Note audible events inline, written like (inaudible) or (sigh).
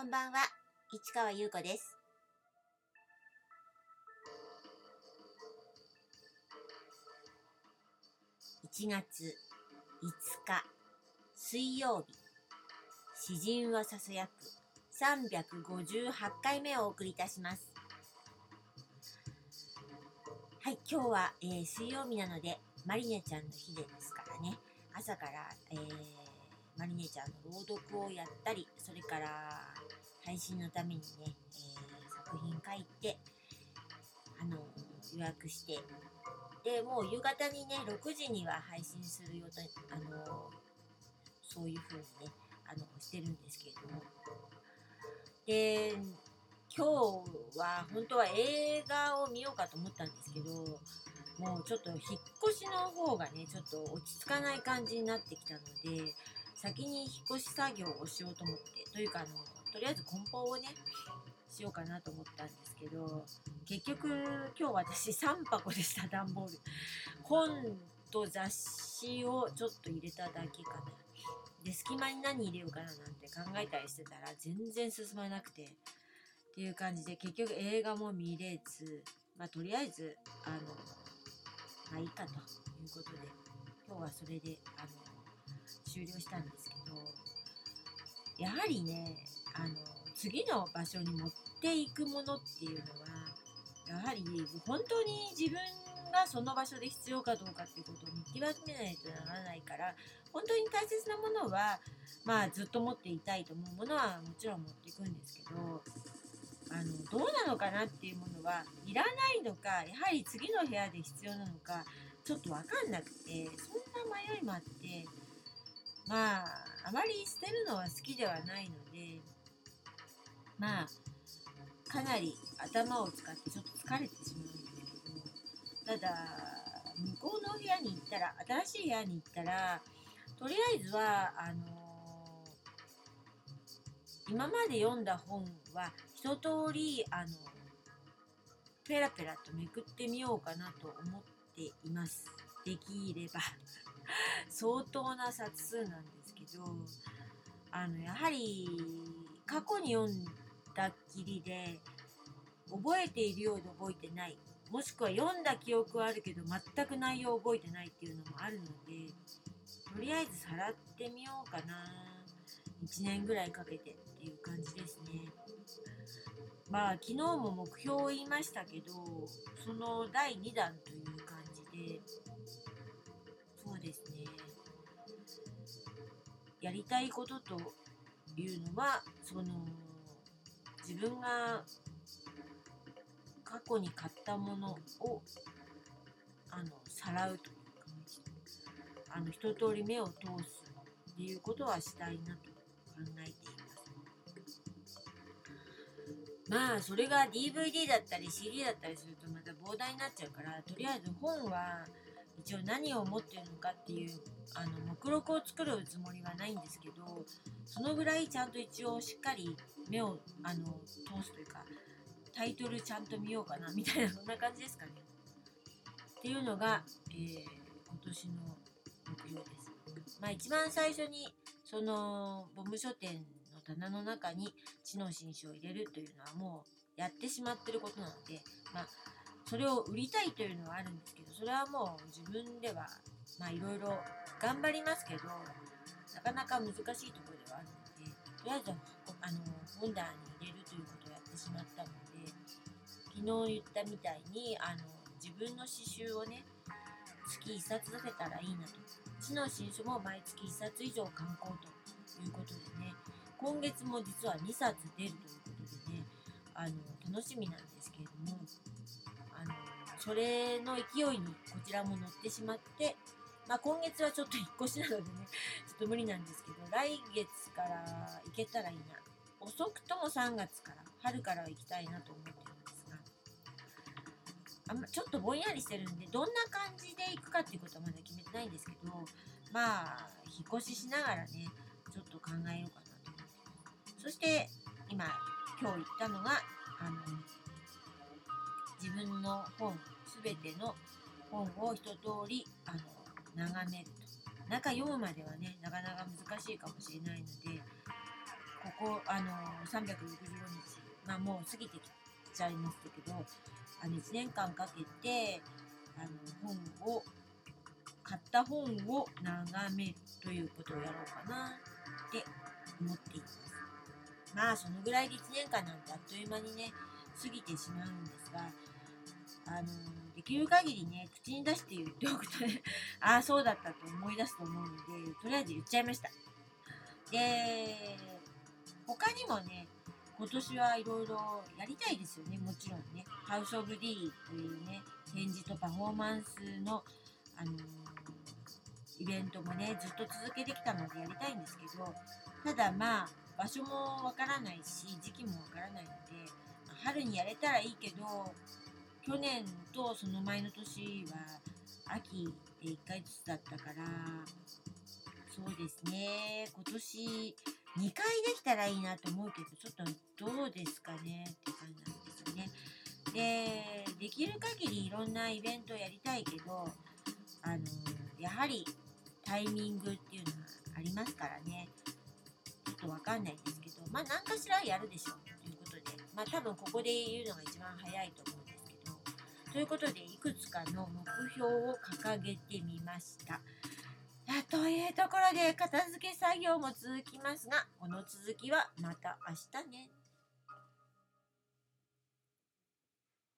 こんばんは、市川優子です。1月5日水曜日。詩人をささやく358回目をお送りいたします。はい今日は、えー水曜日なのでマリネちゃんの日ですからね。朝から、えーマリネちゃんの朗読をやったりそれから配信のためにね、えー作品書いてあの予約してでもう夕方にね6時には配信する予定あのそういう風にねあのしてるんですけれども。で今日は本当は映画を見ようかと思ったんですけどもうちょっと引っ越しの方がねちょっと落ち着かない感じになってきたので先に引っ越し作業をしようと思ってというかあのとりあえず梱包をねしようかなと思ったんですけど結局今日私3箱でした段ボール。本と雑誌をちょっと入れただけかな。で隙間に何入れようかななんて考えたりしてたら全然進まなくて。っていう感じで結局映画も見れずまあとりあえずあのまあいいかということで今日はそれであの終了したんですけどやはりねあの次の場所に持っていくものっていうのはやはり本当に自分がその場所で必要かどうかっていうことを見極めないとならないから本当に大切なものはまあずっと持っていたいと思うものはもちろん持っていくんですけどあのどうなのかなっていうものはいらないのかやはり次の部屋で必要なのかちょっと分かんなくてそんな迷いもあってまああまり捨てるのは好きではないのでまあかなり頭を使ってちょっと疲れてしまうんですけどただ向こうの部屋に行ったら新しい部屋に行ったらとりあえずはあの今まで読んだ本は一通りあのペラペラとめくってみようかなと思っています。できれば相当な冊数なんですけどあのやはり過去に読んだっきりで覚えているようで覚えてないもしくは読んだ記憶はあるけど全く内容を覚えてないっていうのもあるのでとりあえずさらってみようかな。1年ぐらいかけてっていう感じですね。まあ昨日も目標を言いましたけどその第2弾という感じでやりたいことというのはその自分が過去に買ったものをあのさらうという感じあの一通り目を通すっていうことはしたいなと考えています。まあそれが DVD だったり CD だったりするとまた膨大になっちゃうからとりあえず本は一応何を持ってるのかっていうあの目録を作るつもりはないんですけどそのぐらいちゃんと一応しっかり目をあの通すというかタイトルちゃんと見ようかなみたいなそんな感じですかね。っていうのが、えー今年の目標です。まあ一番最初にそのボム書店の棚の中に知能新書を入れるというのはもうやってしまってることなので、まあそれを売りたいというのはあるんですけどそれはもう自分ではまあいろいろ頑張りますけどなかなか難しいところではあるのでとりあえずあの本棚に入れるということをやってしまったので昨日言ったみたいにあの自分の詩集をね月1冊出せたらいいなと。知の新書も毎月1冊以上刊行ということでね今月も実は2冊出るということでねあの楽しみなんですけれどもそれの勢いにこちらも乗ってしまって、まあ、今月はちょっと引っ越しなのでね (laughs) ちょっと無理なんですけど来月から行けたらいいな。遅くとも3月から春から行きたいなと思ってるんですが。あんまちょっとぼんやりしてるんでどんな感じで行くかっていうことはまだ決めてないんですけどまあ引っ越ししながらねちょっと考えようかなと思ってそして今今日言ったのがあの自分の本全ての本を一通りあの眺めると。中読むまではねなかなか難しいかもしれないのでここあの365日まあもう過ぎてきちゃいましたけどあの1年間かけてあの本を買った本を眺めるということをやろうかなって思っています。まあそのぐらいで1年間なんてあっという間にね過ぎてしまうんですがあのできる限りね口に出して言っておくとね (laughs) ああそうだったと思い出すと思うのでとりあえず言っちゃいました。で他にもね今年はいろいろやりたいですよね。もちろんねハウス・オブ・ディというね展示とパフォーマンスの、あのイベントもねずっと続けてきたのでやりたいんですけどただまあ場所もわからないし時期もわからないので春にやれたらいいけど去年とその前の年は秋で1回ずつだったからそうですね。今年2回できたらいいなと思うけどちょっとどうですかねって感じなんですよね。でできる限りいろんなイベントをやりたいけどあのやはりタイミングっていうのはありますからね。ちょっとわかんないですけどまあ何かしらやるでしょう。まあ多分ここで言うのが一番早いと思うんですけどということでいくつかの目標を掲げてみました。というところで片付け作業も続きますがこの続きはまた明日ね。